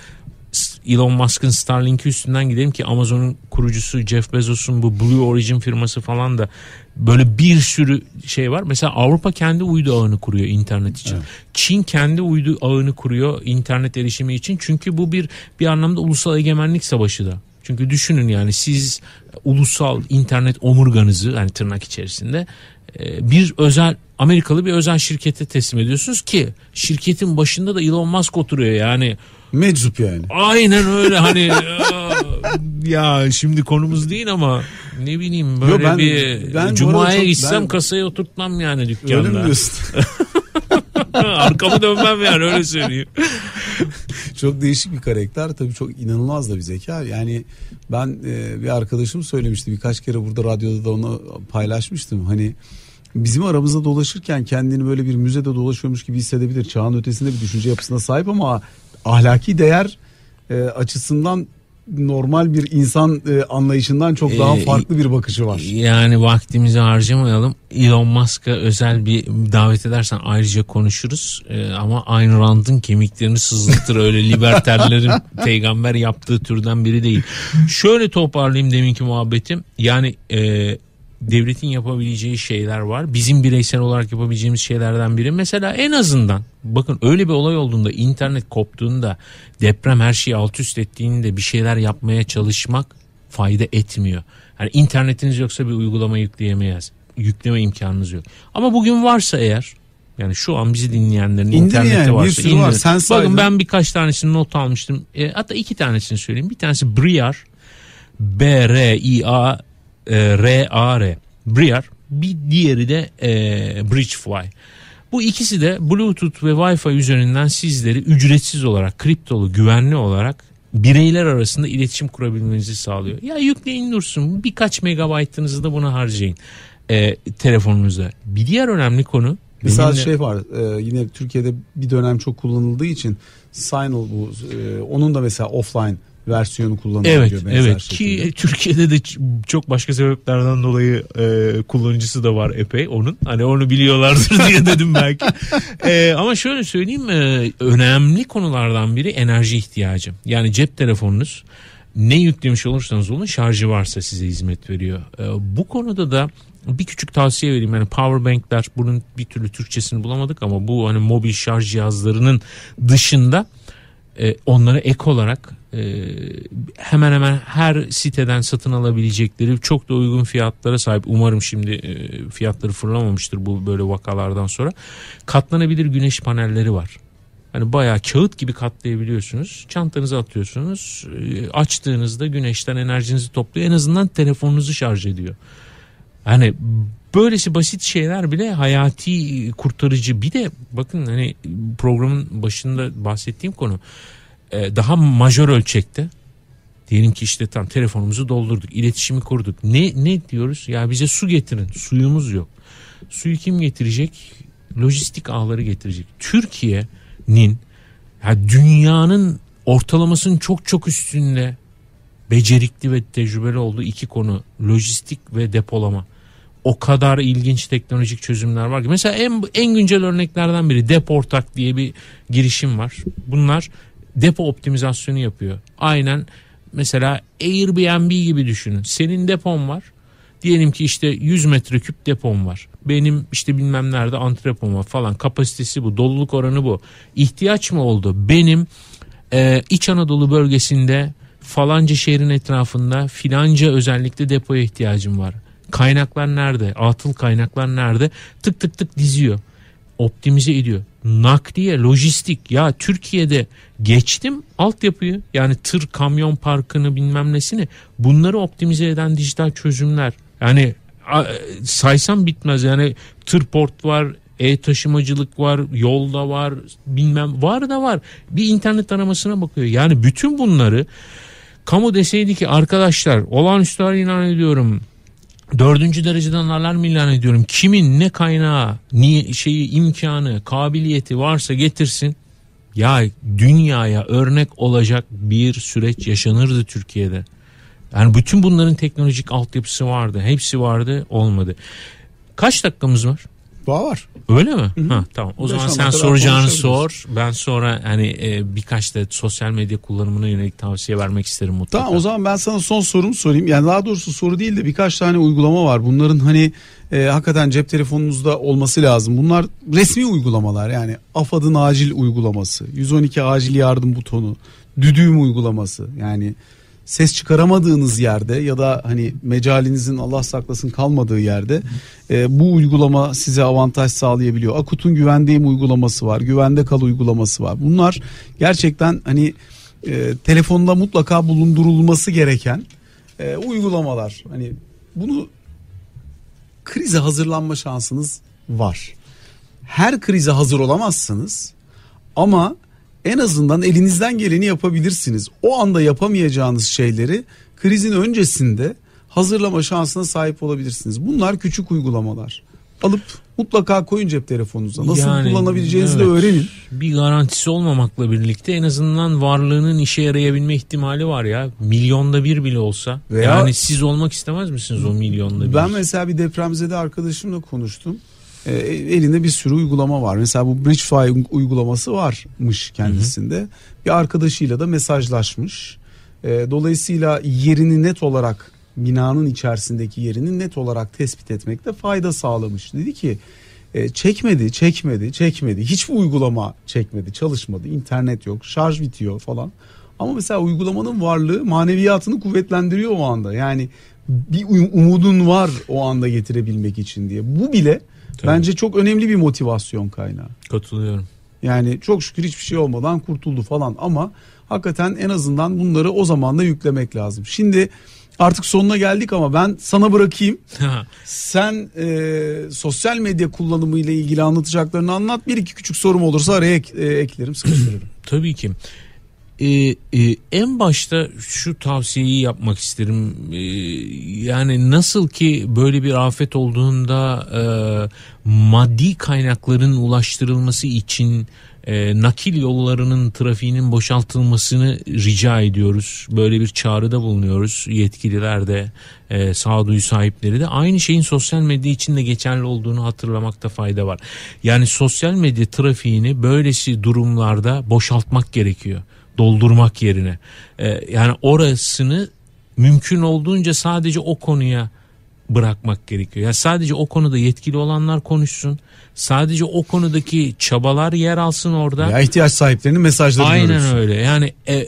Elon Musk'ın Starlink'i üstünden gidelim ki Amazon'un kurucusu Jeff Bezos'un bu Blue Origin firması falan da böyle bir sürü şey var. Mesela Avrupa kendi uydu ağını kuruyor internet için. Evet. Çin kendi uydu ağını kuruyor internet erişimi için. Çünkü bu bir bir anlamda ulusal egemenlik savaşı da. Çünkü düşünün yani siz ulusal internet omurganızı yani tırnak içerisinde e, bir özel Amerikalı bir özel şirkete teslim ediyorsunuz ki şirketin başında da Elon Musk oturuyor yani Meczup yani. Aynen öyle hani ya şimdi konumuz değil ama ne bileyim böyle Yo ben, bir ben cumaya çok, gitsem ben, kasaya oturtmam yani dükkanda. Öyle mi diyorsun? Arkamı dönmem yani öyle söyleyeyim. çok değişik bir karakter tabii çok inanılmaz da bir zeka. Yani ben e, bir arkadaşım söylemişti birkaç kere burada radyoda da onu paylaşmıştım. Hani bizim aramızda dolaşırken kendini böyle bir müzede dolaşıyormuş gibi hissedebilir. Çağın ötesinde bir düşünce yapısına sahip ama ahlaki değer e, açısından normal bir insan e, anlayışından çok daha ee, farklı bir bakışı var. Yani vaktimizi harcamayalım. Elon Musk'a özel bir davet edersen ayrıca konuşuruz. Ee, ama Ayn Rand'ın kemiklerini sızlatır öyle liberterlerin peygamber yaptığı türden biri değil. Şöyle toparlayayım deminki muhabbetim. Yani e, devletin yapabileceği şeyler var. Bizim bireysel olarak yapabileceğimiz şeylerden biri. Mesela en azından bakın öyle bir olay olduğunda internet koptuğunda deprem her şeyi alt üst ettiğinde bir şeyler yapmaya çalışmak fayda etmiyor. Yani internetiniz yoksa bir uygulama yükleyemeyiz. Yükleme imkanınız yok. Ama bugün varsa eğer yani şu an bizi dinleyenlerin indir internette yani, varsa bir sürü var. Sen Bakın ben birkaç tanesini not almıştım. E, hatta iki tanesini söyleyeyim. Bir tanesi Briar B R I A e, R-A-R. Briar. Bir diğeri de e, Bridgefly. Bu ikisi de Bluetooth ve Wi-Fi üzerinden sizleri ücretsiz olarak, kriptolu, güvenli olarak bireyler arasında iletişim kurabilmenizi sağlıyor. Ya yükleyin dursun. Birkaç megabaytınızı da buna harcayın e, telefonunuzda. Bir diğer önemli konu Mesela benimle... şey var e, yine Türkiye'de bir dönem çok kullanıldığı için Signal bu e, onun da mesela offline versiyonu kullanılıyor. Evet, evet. Şekilde. Ki Türkiye'de de çok başka sebeplerden dolayı e, kullanıcısı da var epey onun. Hani onu biliyorlardır diye dedim belki. e, ama şöyle söyleyeyim e, önemli konulardan biri enerji ihtiyacı. Yani cep telefonunuz ne yüklemiş olursanız olun şarjı varsa size hizmet veriyor. E, bu konuda da bir küçük tavsiye vereyim. Yani power bankler bunun bir türlü Türkçesini bulamadık ama bu hani mobil şarj cihazlarının dışında e, onlara ek olarak e, hemen hemen her siteden satın alabilecekleri çok da uygun fiyatlara sahip. Umarım şimdi e, fiyatları fırlamamıştır bu böyle vakalardan sonra. Katlanabilir güneş panelleri var. Hani bayağı kağıt gibi katlayabiliyorsunuz. Çantanıza atıyorsunuz. E, Açtığınızda güneşten enerjinizi topluyor. En azından telefonunuzu şarj ediyor. Hani böylesi basit şeyler bile hayati kurtarıcı. Bir de bakın hani programın başında bahsettiğim konu e, daha majör ölçekte diyelim ki işte tam telefonumuzu doldurduk, iletişimi kurduk. Ne ne diyoruz? Ya bize su getirin. Suyumuz yok. Suyu kim getirecek? Lojistik ağları getirecek. Türkiye'nin ya dünyanın ortalamasının çok çok üstünde becerikli ve tecrübeli olduğu iki konu lojistik ve depolama. O kadar ilginç teknolojik çözümler var ki. Mesela en, en güncel örneklerden biri Deportak diye bir girişim var. Bunlar depo optimizasyonu yapıyor. Aynen mesela Airbnb gibi düşünün. Senin depon var. Diyelim ki işte 100 metreküp depom var. Benim işte bilmem nerede antrepom var falan. Kapasitesi bu. Doluluk oranı bu. İhtiyaç mı oldu? Benim e, İç Anadolu bölgesinde falanca şehrin etrafında filanca özellikle depoya ihtiyacım var. Kaynaklar nerede? Atıl kaynaklar nerede? Tık tık tık diziyor. Optimize ediyor. Nakliye, lojistik. Ya Türkiye'de geçtim altyapıyı. Yani tır, kamyon parkını bilmem nesini. Bunları optimize eden dijital çözümler. Yani a- saysam bitmez. Yani tır port var, e-taşımacılık var, yolda var, bilmem var da var. Bir internet aramasına bakıyor. Yani bütün bunları kamu deseydi ki arkadaşlar olağanüstü ilan ediyorum. Dördüncü dereceden alarm ilan ediyorum. Kimin ne kaynağı, niye şeyi, imkanı, kabiliyeti varsa getirsin. Ya dünyaya örnek olacak bir süreç yaşanırdı Türkiye'de. Yani bütün bunların teknolojik altyapısı vardı. Hepsi vardı, olmadı. Kaç dakikamız var? Daha var. Öyle mi? Ha tamam. O Beş zaman sen soracağını sor. Ben sonra hani e, birkaç da sosyal medya kullanımına yönelik tavsiye vermek isterim mutlaka. Tamam o zaman ben sana son sorumu sorayım. Yani daha doğrusu soru değil de birkaç tane uygulama var. Bunların hani e, hakikaten cep telefonunuzda olması lazım. Bunlar resmi uygulamalar yani AFAD'ın acil uygulaması, 112 acil yardım butonu, düdüğüm uygulaması. Yani ses çıkaramadığınız yerde ya da hani mecalinizin Allah saklasın kalmadığı yerde e, bu uygulama size avantaj sağlayabiliyor. Akut'un güvendeyim uygulaması var, güvende kal uygulaması var. Bunlar gerçekten hani e, telefonda mutlaka bulundurulması gereken e, uygulamalar. Hani bunu krize hazırlanma şansınız var. Her krize hazır olamazsınız ama en azından elinizden geleni yapabilirsiniz. O anda yapamayacağınız şeyleri krizin öncesinde hazırlama şansına sahip olabilirsiniz. Bunlar küçük uygulamalar. Alıp mutlaka koyun cep telefonunuza. Nasıl Yani, kullanabileceğinizi de evet. öğrenin. Bir garantisi olmamakla birlikte en azından varlığının işe yarayabilme ihtimali var ya. Milyonda bir bile olsa. Veya- yani siz olmak istemez misiniz o milyonda bir? Ben mesela bir depremzede arkadaşımla konuştum. Ee, elinde bir sürü uygulama var. Mesela bu Bridgefy uygulaması varmış kendisinde. Bir arkadaşıyla da mesajlaşmış. Ee, dolayısıyla yerini net olarak binanın içerisindeki yerini net olarak tespit etmekte fayda sağlamış. Dedi ki e, çekmedi, çekmedi, çekmedi. Hiçbir uygulama çekmedi, çalışmadı. İnternet yok, şarj bitiyor falan. Ama mesela uygulamanın varlığı maneviyatını kuvvetlendiriyor o anda. Yani bir um- umudun var o anda getirebilmek için diye. Bu bile Tabii. bence çok önemli bir motivasyon kaynağı. Katılıyorum. Yani çok şükür hiçbir şey olmadan kurtuldu falan ama hakikaten en azından bunları o zaman da yüklemek lazım. Şimdi artık sonuna geldik ama ben sana bırakayım. Sen e, sosyal medya kullanımı ile ilgili anlatacaklarını anlat. Bir iki küçük sorum olursa araya ek- e, eklerim sıkıştırırım. Tabii ki. Ee, e, en başta şu tavsiyeyi yapmak isterim. Ee, yani nasıl ki böyle bir afet olduğunda e, maddi kaynakların ulaştırılması için e, nakil yollarının trafiğinin boşaltılmasını rica ediyoruz. Böyle bir çağrıda bulunuyoruz. Yetkililer de e, sağduyu sahipleri de aynı şeyin sosyal medya için de geçerli olduğunu hatırlamakta fayda var. Yani sosyal medya trafiğini böylesi durumlarda boşaltmak gerekiyor. Doldurmak yerine. E, yani orasını mümkün olduğunca sadece o konuya bırakmak gerekiyor. Yani sadece o konuda yetkili olanlar konuşsun. Sadece o konudaki çabalar yer alsın orada. Ya ihtiyaç sahiplerinin mesajları Aynen görülsün. öyle. Yani e,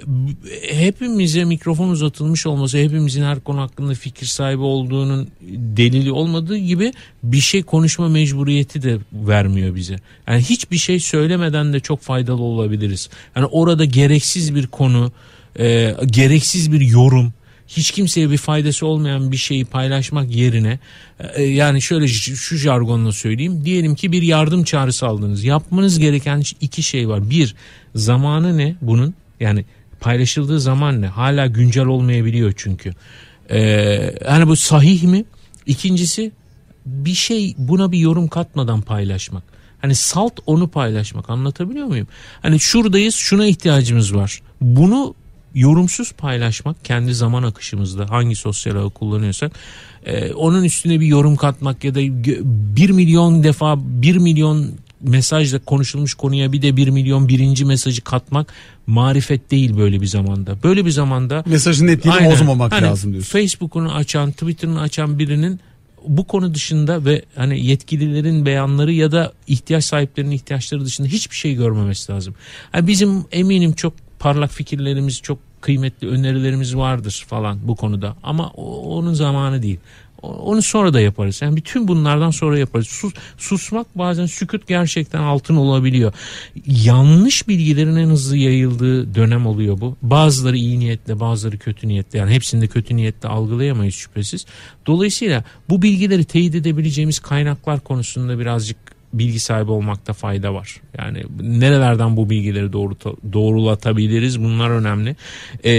hepimize mikrofon uzatılmış olması, hepimizin her konu hakkında fikir sahibi olduğunun delili olmadığı gibi bir şey konuşma mecburiyeti de vermiyor bize. Yani hiçbir şey söylemeden de çok faydalı olabiliriz. Yani orada gereksiz bir konu, e, gereksiz bir yorum, hiç kimseye bir faydası olmayan bir şeyi paylaşmak yerine e, yani şöyle şu jargonla söyleyeyim. Diyelim ki bir yardım çağrısı aldınız. Yapmanız gereken iki şey var. Bir, zamanı ne bunun? Yani paylaşıldığı zaman ne? Hala güncel olmayabiliyor çünkü. Ee, yani bu sahih mi? İkincisi bir şey buna bir yorum katmadan paylaşmak. Hani salt onu paylaşmak anlatabiliyor muyum? Hani şuradayız şuna ihtiyacımız var. Bunu yorumsuz paylaşmak kendi zaman akışımızda hangi sosyal ağı kullanıyorsak e, onun üstüne bir yorum katmak ya da bir milyon defa bir milyon mesajla konuşulmuş konuya bir de bir milyon birinci mesajı katmak marifet değil böyle bir zamanda. Böyle bir zamanda Mesajın Aynen. bozmamak Hani lazım diyorsun. Facebook'unu açan, Twitter'ını açan birinin bu konu dışında ve hani yetkililerin beyanları ya da ihtiyaç sahiplerinin ihtiyaçları dışında hiçbir şey görmemesi lazım. Yani bizim eminim çok parlak fikirlerimiz, çok kıymetli önerilerimiz vardır falan bu konuda ama o- onun zamanı değil. Onu sonra da yaparız. Yani bütün bunlardan sonra yaparız. Sus, susmak bazen sükut gerçekten altın olabiliyor. Yanlış bilgilerin en hızlı yayıldığı dönem oluyor bu. Bazıları iyi niyetle bazıları kötü niyetle yani hepsini de kötü niyetle algılayamayız şüphesiz. Dolayısıyla bu bilgileri teyit edebileceğimiz kaynaklar konusunda birazcık bilgi sahibi olmakta fayda var. Yani nerelerden bu bilgileri doğru doğrulatabiliriz bunlar önemli. Ee,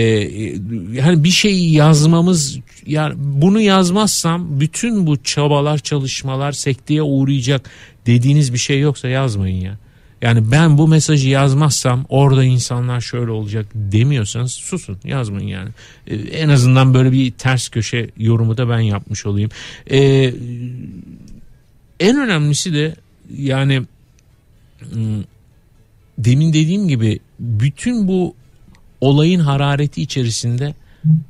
yani bir şey yazmamız yani bunu yazmazsam bütün bu çabalar çalışmalar sekteye uğrayacak dediğiniz bir şey yoksa yazmayın ya. Yani ben bu mesajı yazmazsam orada insanlar şöyle olacak demiyorsanız susun yazmayın yani. Ee, en azından böyle bir ters köşe yorumu da ben yapmış olayım. Ee, en önemlisi de yani ım, demin dediğim gibi bütün bu olayın harareti içerisinde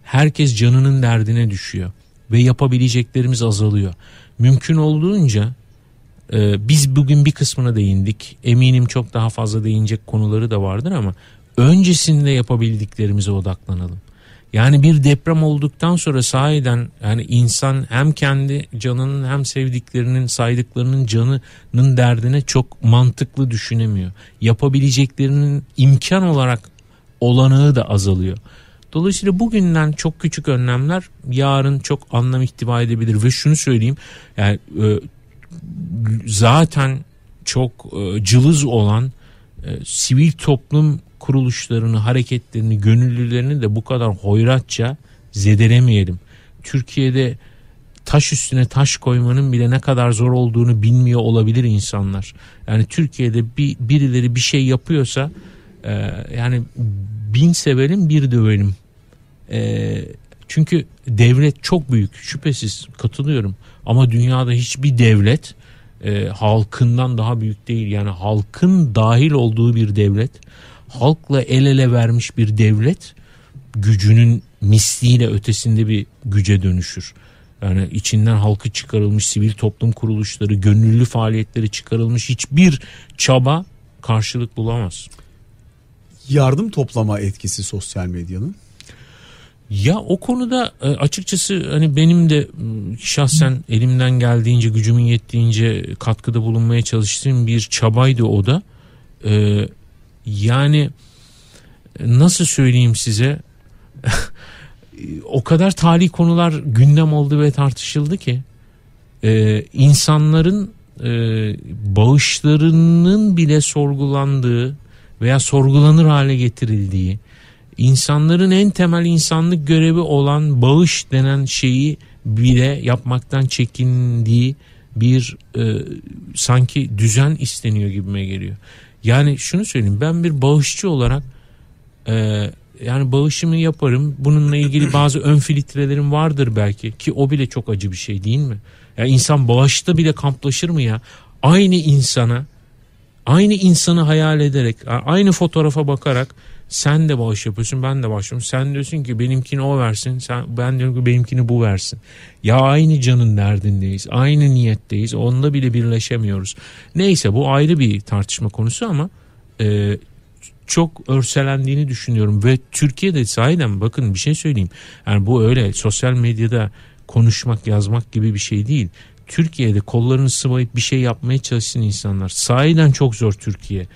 herkes canının derdine düşüyor ve yapabileceklerimiz azalıyor. Mümkün olduğunca e, biz bugün bir kısmına değindik. Eminim çok daha fazla değinecek konuları da vardır ama öncesinde yapabildiklerimize odaklanalım. Yani bir deprem olduktan sonra sahiden yani insan hem kendi canının hem sevdiklerinin saydıklarının canının derdine çok mantıklı düşünemiyor. Yapabileceklerinin imkan olarak olanağı da azalıyor. Dolayısıyla bugünden çok küçük önlemler yarın çok anlam ihtiva edebilir ve şunu söyleyeyim yani e, zaten çok e, cılız olan e, sivil toplum kuruluşlarını, hareketlerini, gönüllülerini de bu kadar hoyratça zedelemeyelim. Türkiye'de taş üstüne taş koymanın bile ne kadar zor olduğunu bilmiyor olabilir insanlar. Yani Türkiye'de bir birileri bir şey yapıyorsa e, yani bin sevelim bir dövelim. E, çünkü devlet çok büyük şüphesiz katılıyorum ama dünyada hiçbir devlet e, halkından daha büyük değil. Yani halkın dahil olduğu bir devlet halkla el ele vermiş bir devlet gücünün misliyle ötesinde bir güce dönüşür. Yani içinden halkı çıkarılmış sivil toplum kuruluşları, gönüllü faaliyetleri çıkarılmış hiçbir çaba karşılık bulamaz. Yardım toplama etkisi sosyal medyanın. Ya o konuda e, açıkçası hani benim de şahsen elimden geldiğince gücümün yettiğince katkıda bulunmaya çalıştığım bir çabaydı o da. Ee, yani e, nasıl söyleyeyim size o kadar tali konular gündem oldu ve tartışıldı ki e, insanların e, bağışlarının bile sorgulandığı veya sorgulanır hale getirildiği insanların en temel insanlık görevi olan bağış denen şeyi bile yapmaktan çekindiği bir e, sanki düzen isteniyor gibime geliyor. Yani şunu söyleyeyim ben bir bağışçı olarak e, yani bağışımı yaparım. Bununla ilgili bazı ön filtrelerim vardır belki ki o bile çok acı bir şey değil mi? Ya insan bağışta bile kamplaşır mı ya? Aynı insana aynı insanı hayal ederek aynı fotoğrafa bakarak Sen de bağış yapıyorsun ben de bağış yapıyorum. Sen diyorsun ki benimkini o versin. Sen, ben diyorum ki benimkini bu versin. Ya aynı canın derdindeyiz. Aynı niyetteyiz. Onda bile birleşemiyoruz. Neyse bu ayrı bir tartışma konusu ama e, çok örselendiğini düşünüyorum. Ve Türkiye'de sahiden bakın bir şey söyleyeyim. Yani bu öyle sosyal medyada konuşmak yazmak gibi bir şey değil. Türkiye'de kollarını sıvayıp bir şey yapmaya çalışsın insanlar. Sahiden çok zor Türkiye.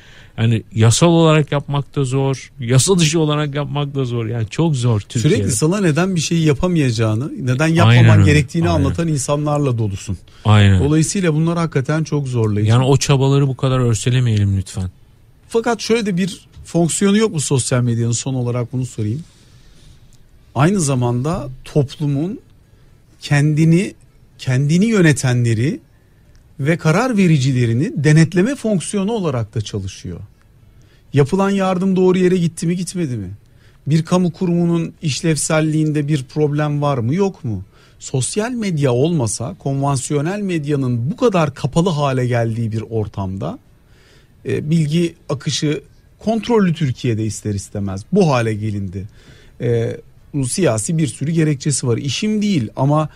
Yani yasal olarak yapmak da zor. Yasa dışı olarak yapmak da zor. Yani çok zor Türkiye'de. Sürekli sana neden bir şeyi yapamayacağını, neden yapmaman Aynen gerektiğini aynen. anlatan insanlarla dolusun. Aynen. Dolayısıyla bunlar hakikaten çok zorlayıcı. Yani o çabaları bu kadar örselemeyelim lütfen. Fakat şöyle de bir fonksiyonu yok mu sosyal medyanın son olarak bunu sorayım. Aynı zamanda toplumun kendini kendini yönetenleri ve karar vericilerini denetleme fonksiyonu olarak da çalışıyor. Yapılan yardım doğru yere gitti mi gitmedi mi? Bir kamu kurumunun işlevselliğinde bir problem var mı yok mu? Sosyal medya olmasa konvansiyonel medyanın bu kadar kapalı hale geldiği bir ortamda e, bilgi akışı kontrollü Türkiye'de ister istemez bu hale gelindi. E, bunun siyasi bir sürü gerekçesi var. İşim değil ama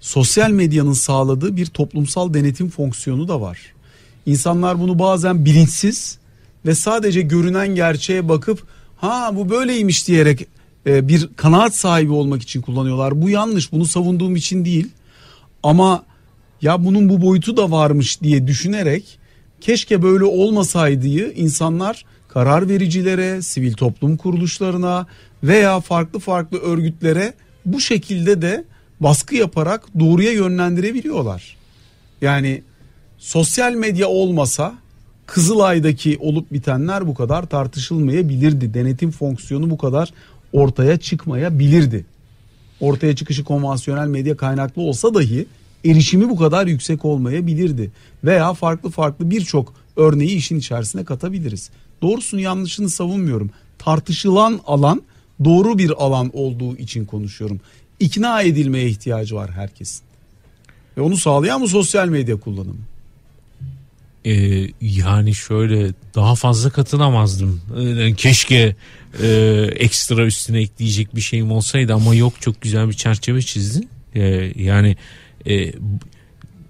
sosyal medyanın sağladığı bir toplumsal denetim fonksiyonu da var. İnsanlar bunu bazen bilinçsiz ve sadece görünen gerçeğe bakıp ha bu böyleymiş diyerek e, bir kanaat sahibi olmak için kullanıyorlar. Bu yanlış bunu savunduğum için değil ama ya bunun bu boyutu da varmış diye düşünerek keşke böyle olmasaydığı insanlar karar vericilere, sivil toplum kuruluşlarına veya farklı farklı örgütlere bu şekilde de baskı yaparak doğruya yönlendirebiliyorlar. Yani sosyal medya olmasa Kızılay'daki olup bitenler bu kadar tartışılmayabilirdi. Denetim fonksiyonu bu kadar ortaya çıkmayabilirdi. Ortaya çıkışı konvansiyonel medya kaynaklı olsa dahi erişimi bu kadar yüksek olmayabilirdi. Veya farklı farklı birçok örneği işin içerisine katabiliriz. Doğrusunu yanlışını savunmuyorum. Tartışılan alan doğru bir alan olduğu için konuşuyorum. İkna edilmeye ihtiyacı var herkesin. Ve onu sağlayan bu sosyal medya kullanımı. Ee, yani şöyle daha fazla katılamazdım. Ee, keşke e, ekstra üstüne ekleyecek bir şeyim olsaydı ama yok çok güzel bir çerçeve çizdin. Ee, yani e,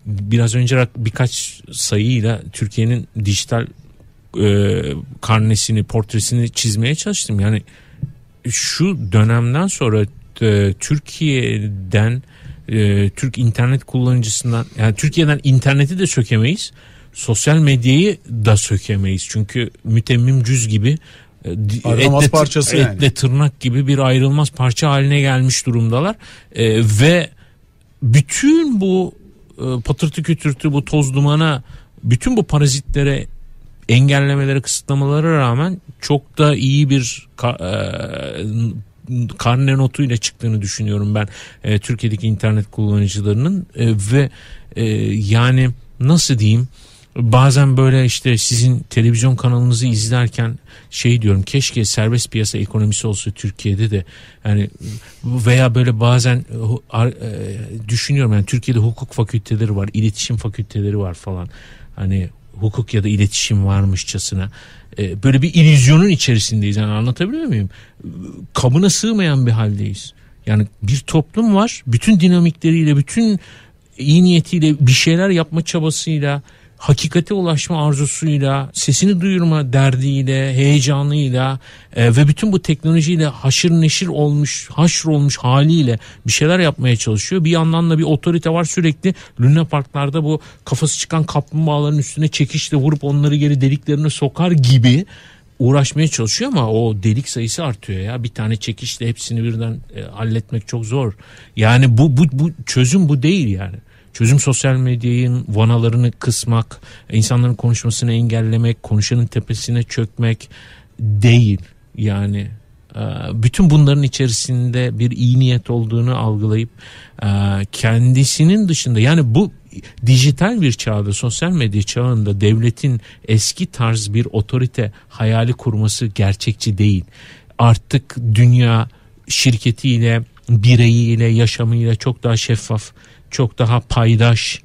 biraz önce birkaç sayıyla Türkiye'nin dijital e, karnesini, portresini çizmeye çalıştım. Yani şu dönemden sonra e, Türkiye'den e, Türk internet kullanıcısından yani Türkiye'den interneti de sökemeyiz. Sosyal medyayı da sökemeyiz. Çünkü mütemmim cüz gibi e, Ayrılmaz parçası yani. etle tırnak gibi bir ayrılmaz parça haline gelmiş durumdalar. E, ve bütün bu e, patırtı kütürtü bu toz dumana bütün bu parazitlere engellemelere kısıtlamalara rağmen çok da iyi bir ka- e, karne notuyla çıktığını düşünüyorum ben e, Türkiye'deki internet kullanıcılarının E, ve e, yani nasıl diyeyim bazen böyle işte sizin televizyon kanalınızı izlerken şey diyorum keşke serbest piyasa ekonomisi olsa Türkiye'de de yani veya böyle bazen e, e, düşünüyorum yani Türkiye'de hukuk fakülteleri var iletişim fakülteleri var falan. Hani hukuk ya da iletişim varmışçasına e, böyle bir illüzyonun içerisindeyiz. Yani anlatabiliyor muyum? Kabına sığmayan bir haldeyiz. Yani bir toplum var bütün dinamikleriyle bütün iyi niyetiyle bir şeyler yapma çabasıyla hakikate ulaşma arzusuyla sesini duyurma derdiyle heyecanıyla e, ve bütün bu teknolojiyle haşır neşir olmuş haşr olmuş haliyle bir şeyler yapmaya çalışıyor bir yandan da bir otorite var sürekli Luna Parklarda bu kafası çıkan kaplumbağaların üstüne çekişle vurup onları geri deliklerine sokar gibi uğraşmaya çalışıyor ama o delik sayısı artıyor ya. Bir tane çekişle hepsini birden e, halletmek çok zor. Yani bu bu bu çözüm bu değil yani. Çözüm sosyal medyanın vanalarını kısmak, insanların konuşmasını engellemek, konuşanın tepesine çökmek değil. Yani e, bütün bunların içerisinde bir iyi niyet olduğunu algılayıp e, kendisinin dışında yani bu dijital bir çağda sosyal medya çağında devletin eski tarz bir otorite hayali kurması gerçekçi değil. Artık dünya şirketiyle, bireyiyle, yaşamıyla çok daha şeffaf, çok daha paydaş,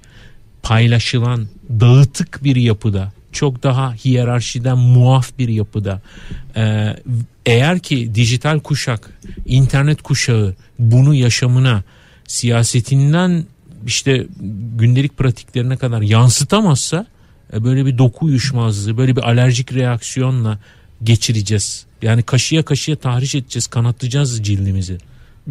paylaşılan, dağıtık bir yapıda çok daha hiyerarşiden muaf bir yapıda. Ee, eğer ki dijital kuşak, internet kuşağı bunu yaşamına, siyasetinden işte gündelik pratiklerine kadar yansıtamazsa e, böyle bir doku uyuşmazlığı, böyle bir alerjik reaksiyonla geçireceğiz. Yani kaşıya kaşıya tahriş edeceğiz, kanatlayacağız cildimizi.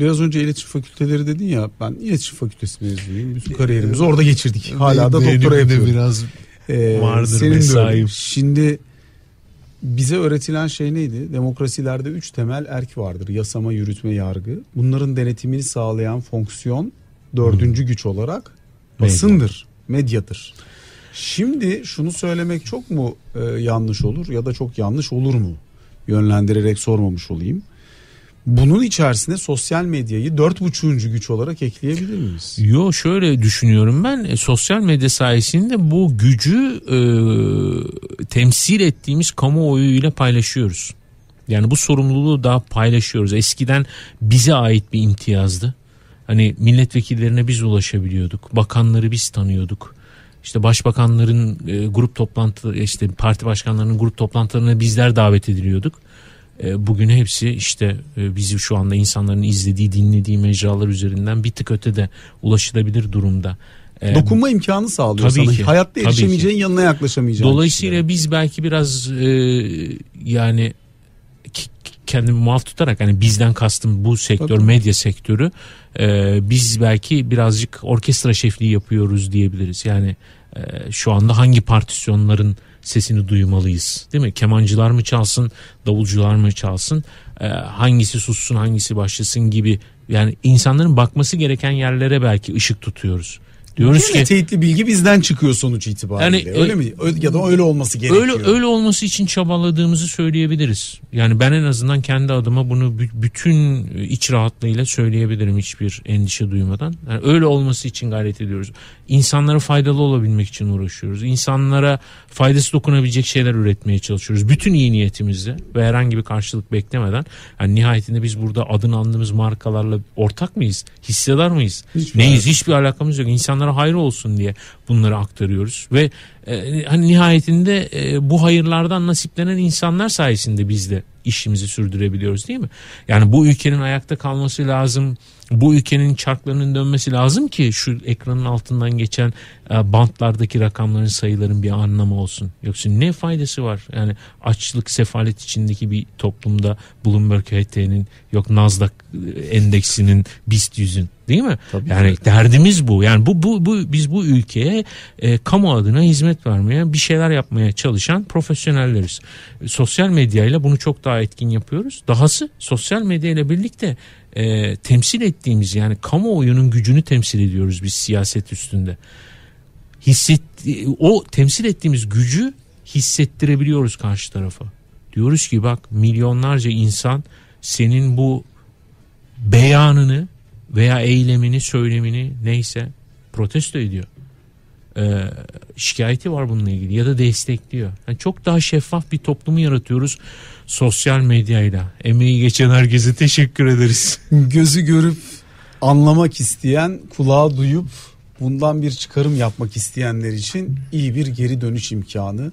Biraz önce iletişim fakülteleri dedin ya ben iletişim fakültesi mezunuyum. Bütün kariyerimizi orada geçirdik. Hala da doktora yapıyorum. biraz Ee, Vardır senin mesaim. Şimdi bize öğretilen şey neydi? Demokrasilerde üç temel erk vardır. Yasama, yürütme, yargı. Bunların denetimini sağlayan fonksiyon dördüncü güç olarak basındır, medyadır. Şimdi şunu söylemek çok mu e, yanlış olur ya da çok yanlış olur mu? Yönlendirerek sormamış olayım. Bunun içerisine sosyal medyayı dört buçuğuncu güç olarak ekleyebilir miyiz? Yo şöyle düşünüyorum ben e, sosyal medya sayesinde bu gücü e, temsil ettiğimiz kamuoyuyla paylaşıyoruz. Yani bu sorumluluğu daha paylaşıyoruz. Eskiden bize ait bir imtiyazdı. Hani milletvekillerine biz ulaşabiliyorduk. Bakanları biz tanıyorduk. İşte başbakanların e, grup toplantı işte parti başkanlarının grup toplantılarına bizler davet ediliyorduk. E, bugün hepsi işte e, bizi şu anda insanların izlediği, dinlediği mecralar üzerinden bir tık ötede ulaşılabilir durumda. E, Dokunma imkanı sağlıyor Tabii sana. ki, Hayatta erişemeyeceğin yanına yaklaşamayacağın. Dolayısıyla biz belki biraz e, yani kendimi muaf tutarak hani bizden kastım bu sektör Tabii. medya sektörü e, biz belki birazcık orkestra şefliği yapıyoruz diyebiliriz. Yani e, şu anda hangi partisyonların sesini duymalıyız değil mi? Kemancılar mı çalsın, davulcular mı çalsın, e, hangisi sussun, hangisi başlasın gibi yani insanların bakması gereken yerlere belki ışık tutuyoruz. Diyoruz Değil ki Teyitli bilgi bizden çıkıyor sonuç itibariyle. Yani, öyle e, mi? Ya da öyle olması gerekiyor. Öyle öyle olması için çabaladığımızı söyleyebiliriz. Yani ben en azından kendi adıma bunu bü- bütün iç rahatlığıyla söyleyebilirim hiçbir endişe duymadan. Yani öyle olması için gayret ediyoruz. İnsanlara faydalı olabilmek için uğraşıyoruz. İnsanlara faydası dokunabilecek şeyler üretmeye çalışıyoruz. Bütün iyi niyetimizle ve herhangi bir karşılık beklemeden. Yani nihayetinde biz burada adını andığımız markalarla ortak mıyız? Hissedar mıyız? Hiçbir Neyiz? Hiçbir alakamız yok. İnsanlara hayır olsun diye bunları aktarıyoruz ve e, hani nihayetinde e, bu hayırlardan nasiplenen insanlar sayesinde biz de işimizi sürdürebiliyoruz değil mi? Yani bu ülkenin ayakta kalması lazım. Bu ülkenin çarklarının dönmesi lazım ki şu ekranın altından geçen e, bantlardaki rakamların sayıların bir anlamı olsun. Yoksa ne faydası var? Yani açlık sefalet içindeki bir toplumda Bloomberg HT'nin yok Nasdaq endeksinin BIST yüzün değil mi? Tabii yani ki. derdimiz bu. Yani bu bu bu biz bu ülkeye e, kamu adına hizmet vermeye, bir şeyler yapmaya çalışan profesyonelleriz. E, sosyal medyayla bunu çok daha etkin yapıyoruz. Dahası sosyal medya ile birlikte e, temsil ettiğimiz yani kamuoyunun gücünü temsil ediyoruz biz siyaset üstünde. Hisset o temsil ettiğimiz gücü hissettirebiliyoruz karşı tarafa. Diyoruz ki bak milyonlarca insan senin bu beyanını veya eylemini, söylemini neyse protesto ediyor. Ee, şikayeti var bununla ilgili ya da destekliyor. Yani çok daha şeffaf bir toplumu yaratıyoruz sosyal medyayla. Emeği geçen herkese teşekkür ederiz. Gözü görüp anlamak isteyen, kulağı duyup bundan bir çıkarım yapmak isteyenler için iyi bir geri dönüş imkanı.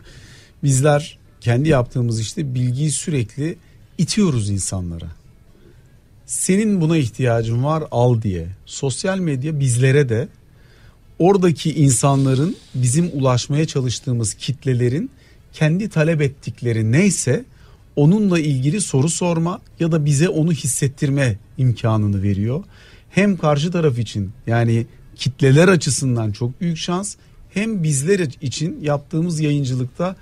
Bizler kendi yaptığımız işte bilgiyi sürekli itiyoruz insanlara. Senin buna ihtiyacın var al diye. Sosyal medya bizlere de oradaki insanların bizim ulaşmaya çalıştığımız kitlelerin kendi talep ettikleri neyse onunla ilgili soru sorma ya da bize onu hissettirme imkanını veriyor. Hem karşı taraf için yani kitleler açısından çok büyük şans hem bizler için yaptığımız yayıncılıkta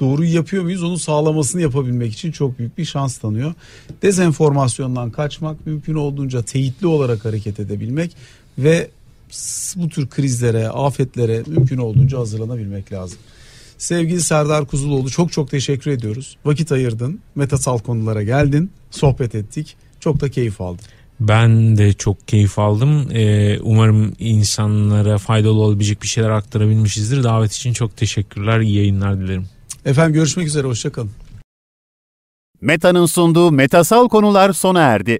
doğruyu yapıyor muyuz onu sağlamasını yapabilmek için çok büyük bir şans tanıyor. Dezenformasyondan kaçmak mümkün olduğunca teyitli olarak hareket edebilmek ve bu tür krizlere, afetlere mümkün olduğunca hazırlanabilmek lazım. Sevgili Serdar Kuzuloğlu çok çok teşekkür ediyoruz. Vakit ayırdın, metasal konulara geldin, sohbet ettik. Çok da keyif aldım. Ben de çok keyif aldım. Ee, umarım insanlara faydalı olabilecek bir şeyler aktarabilmişizdir. Davet için çok teşekkürler. İyi yayınlar dilerim. Efendim görüşmek üzere, hoşçakalın. Meta'nın sunduğu Metasal konular sona erdi.